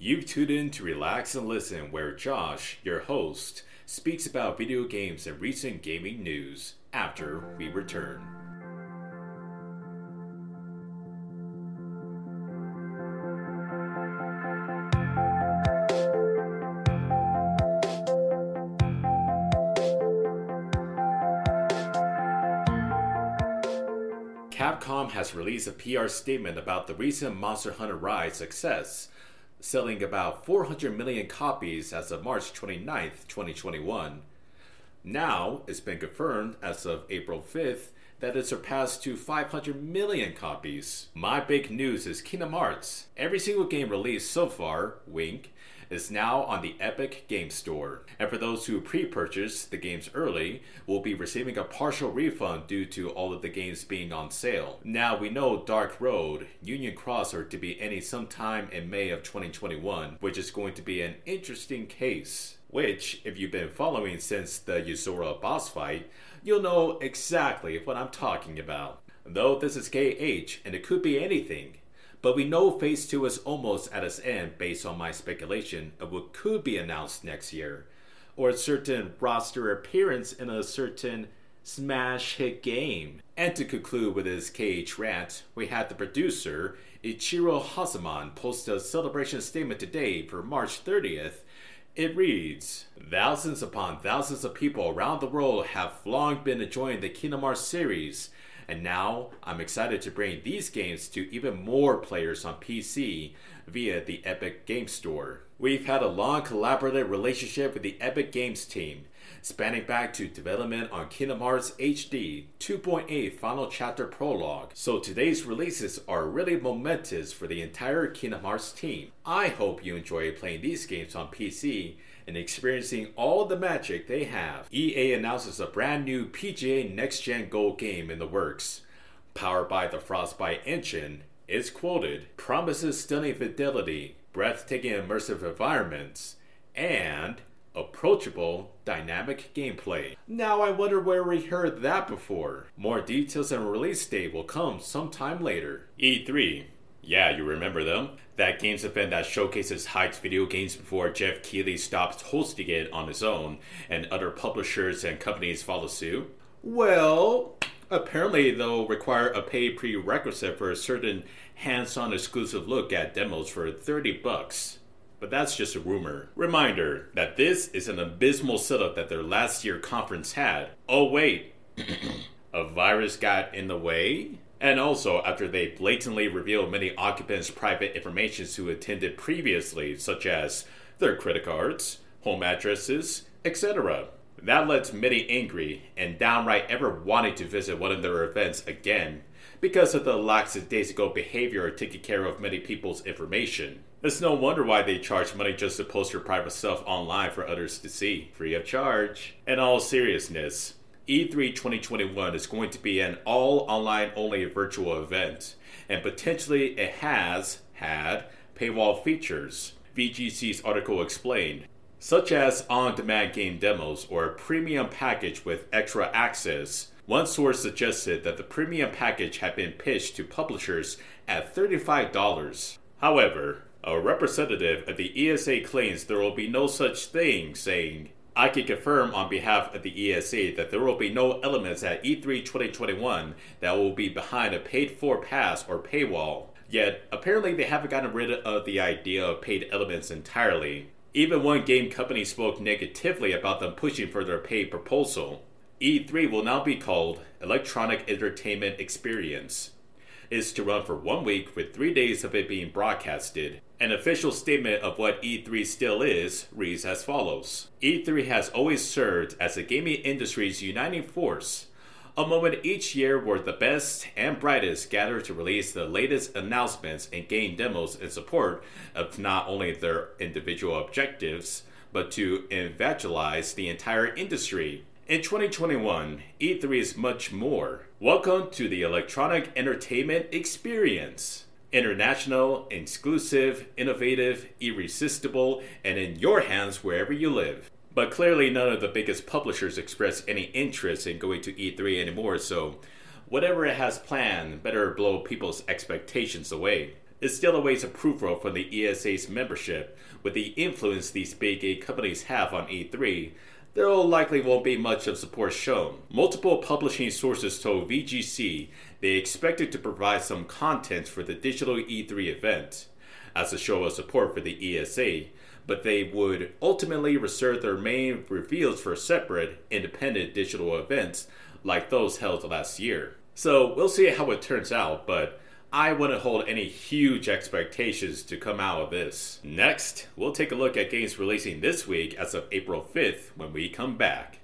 You've tuned in to Relax and Listen, where Josh, your host, speaks about video games and recent gaming news after we return. Capcom has released a PR statement about the recent Monster Hunter Rise success, selling about 400 million copies as of March 29, 2021. Now, it's been confirmed as of April 5th that it surpassed to 500 million copies. My big news is Kingdom Hearts. Every single game released so far, wink, is now on the Epic Game Store. And for those who pre purchased the games early, will be receiving a partial refund due to all of the games being on sale. Now we know Dark Road, Union Cross are to be ending sometime in May of 2021, which is going to be an interesting case. Which, if you've been following since the Yozora boss fight, you'll know exactly what I'm talking about. Though this is KH and it could be anything, but we know Phase 2 is almost at its end based on my speculation of what could be announced next year, or a certain roster appearance in a certain smash hit game. And to conclude with his KH rant, we had the producer, Ichiro Hazama, post a celebration statement today for March 30th. It reads Thousands upon thousands of people around the world have long been enjoying the Kingdom Hearts series and now I'm excited to bring these games to even more players on PC via the Epic Games Store. We've had a long collaborative relationship with the Epic Games team, spanning back to development on Kingdom Hearts HD 2.8 Final Chapter Prologue. So today's releases are really momentous for the entire Kingdom Hearts team. I hope you enjoy playing these games on PC and experiencing all the magic they have. EA announces a brand new PGA Next Gen Gold game in the works. Powered by the Frostbite engine, is quoted, promises stunning fidelity, breathtaking immersive environments, and approachable, dynamic gameplay. Now I wonder where we heard that before. More details and release date will come sometime later. E3. Yeah, you remember them? That games event that showcases hyped video games before Geoff Keighley stops hosting it on his own and other publishers and companies follow suit? Well, apparently they'll require a pay prerequisite for a certain hands-on exclusive look at demos for 30 bucks but that's just a rumor. Reminder that this is an abysmal setup that their last year conference had. Oh, wait, a virus got in the way? And also, after they blatantly revealed many occupants' private information who attended previously, such as their credit cards, home addresses, etc. That led many angry and downright ever wanting to visit one of their events again because of the lackadaisical behavior of taking care of many people's information. It's no wonder why they charge money just to post your private stuff online for others to see, free of charge. In all seriousness, E3 2021 is going to be an all online only virtual event, and potentially it has had paywall features, VGC's article explained, such as on demand game demos or a premium package with extra access. One source suggested that the premium package had been pitched to publishers at $35. However, a representative of the ESA claims there will be no such thing, saying, I can confirm on behalf of the ESA that there will be no elements at E3 2021 that will be behind a paid for pass or paywall. Yet, apparently, they haven't gotten rid of the idea of paid elements entirely. Even one game company spoke negatively about them pushing for their paid proposal. E3 will now be called Electronic Entertainment Experience. Is to run for one week with three days of it being broadcasted. An official statement of what E3 still is reads as follows E3 has always served as the gaming industry's uniting force, a moment each year where the best and brightest gather to release the latest announcements and game demos in support of not only their individual objectives, but to evangelize the entire industry. In 2021, E3 is much more. Welcome to the Electronic Entertainment Experience international, exclusive, innovative, irresistible, and in your hands wherever you live. But clearly, none of the biggest publishers express any interest in going to E3 anymore, so whatever it has planned better blow people's expectations away. it still awaits approval from the ESA's membership. With the influence these big game companies have on E3, there likely won't be much of support shown. Multiple publishing sources told VGC they expected to provide some content for the digital E3 event as a show of support for the ESA, but they would ultimately reserve their main reveals for separate, independent digital events like those held last year. So we'll see how it turns out, but I wouldn't hold any huge expectations to come out of this. Next, we'll take a look at games releasing this week as of April 5th when we come back.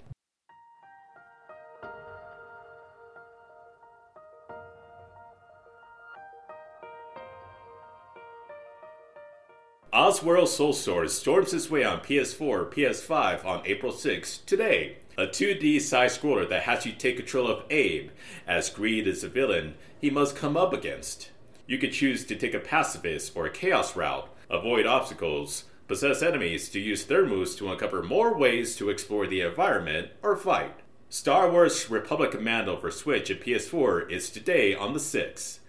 Oddworld Soulstorm storms its way on PS4, PS5 on April 6 today. A 2D side scroller that has you take control of Abe, as Greed is a villain he must come up against. You could choose to take a pacifist or a chaos route, avoid obstacles, possess enemies to use their moves to uncover more ways to explore the environment, or fight. Star Wars Republic Commando for Switch and PS4 is today on the 6th.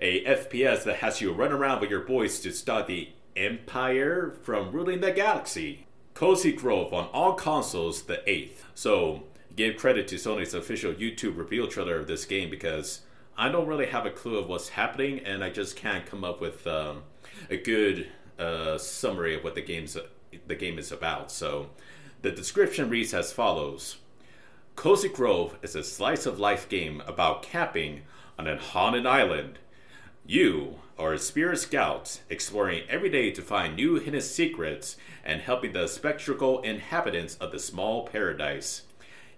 A FPS that has you run around with your boys to stop the Empire from ruling the galaxy. Cozy Grove on all consoles the 8th. So, give credit to Sony's official YouTube reveal trailer of this game because I don't really have a clue of what's happening and I just can't come up with um, a good uh, summary of what the game's the game is about. So, the description reads as follows: Cozy Grove is a slice of life game about camping on a haunted island. You are spirit scout exploring every day to find new hidden secrets and helping the spectral inhabitants of the small paradise.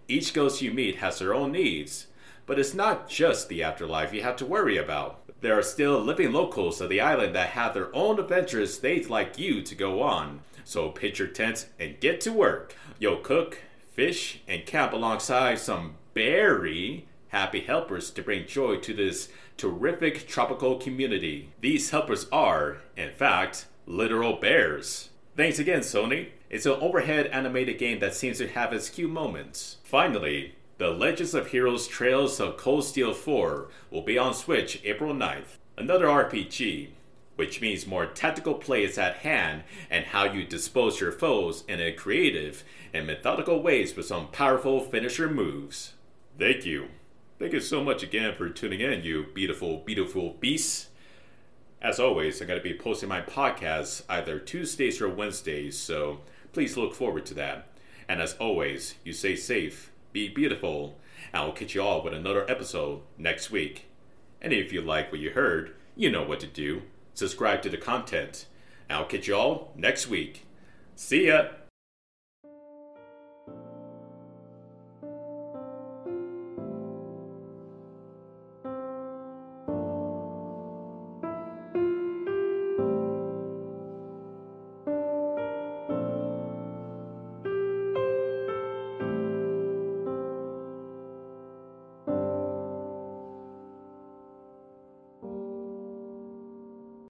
Each ghost you meet has their own needs, but it's not just the afterlife you have to worry about. There are still living locals of the island that have their own adventures they'd like you to go on. So pitch your tent and get to work. You'll cook, fish, and camp alongside some very happy helpers to bring joy to this terrific tropical community. These helpers are, in fact, literal bears. Thanks again, Sony. It's an overhead animated game that seems to have its few moments. Finally, The Legends of Heroes Trails of Cold Steel 4 will be on Switch April 9th. Another RPG, which means more tactical play is at hand and how you dispose your foes in a creative and methodical ways with some powerful finisher moves. Thank you. Thank you so much again for tuning in, you beautiful, beautiful beasts. As always, I'm going to be posting my podcasts either Tuesdays or Wednesdays, so please look forward to that. And as always, you stay safe, be beautiful, and I'll catch you all with another episode next week. And if you like what you heard, you know what to do. Subscribe to the content. I'll catch you all next week. See ya!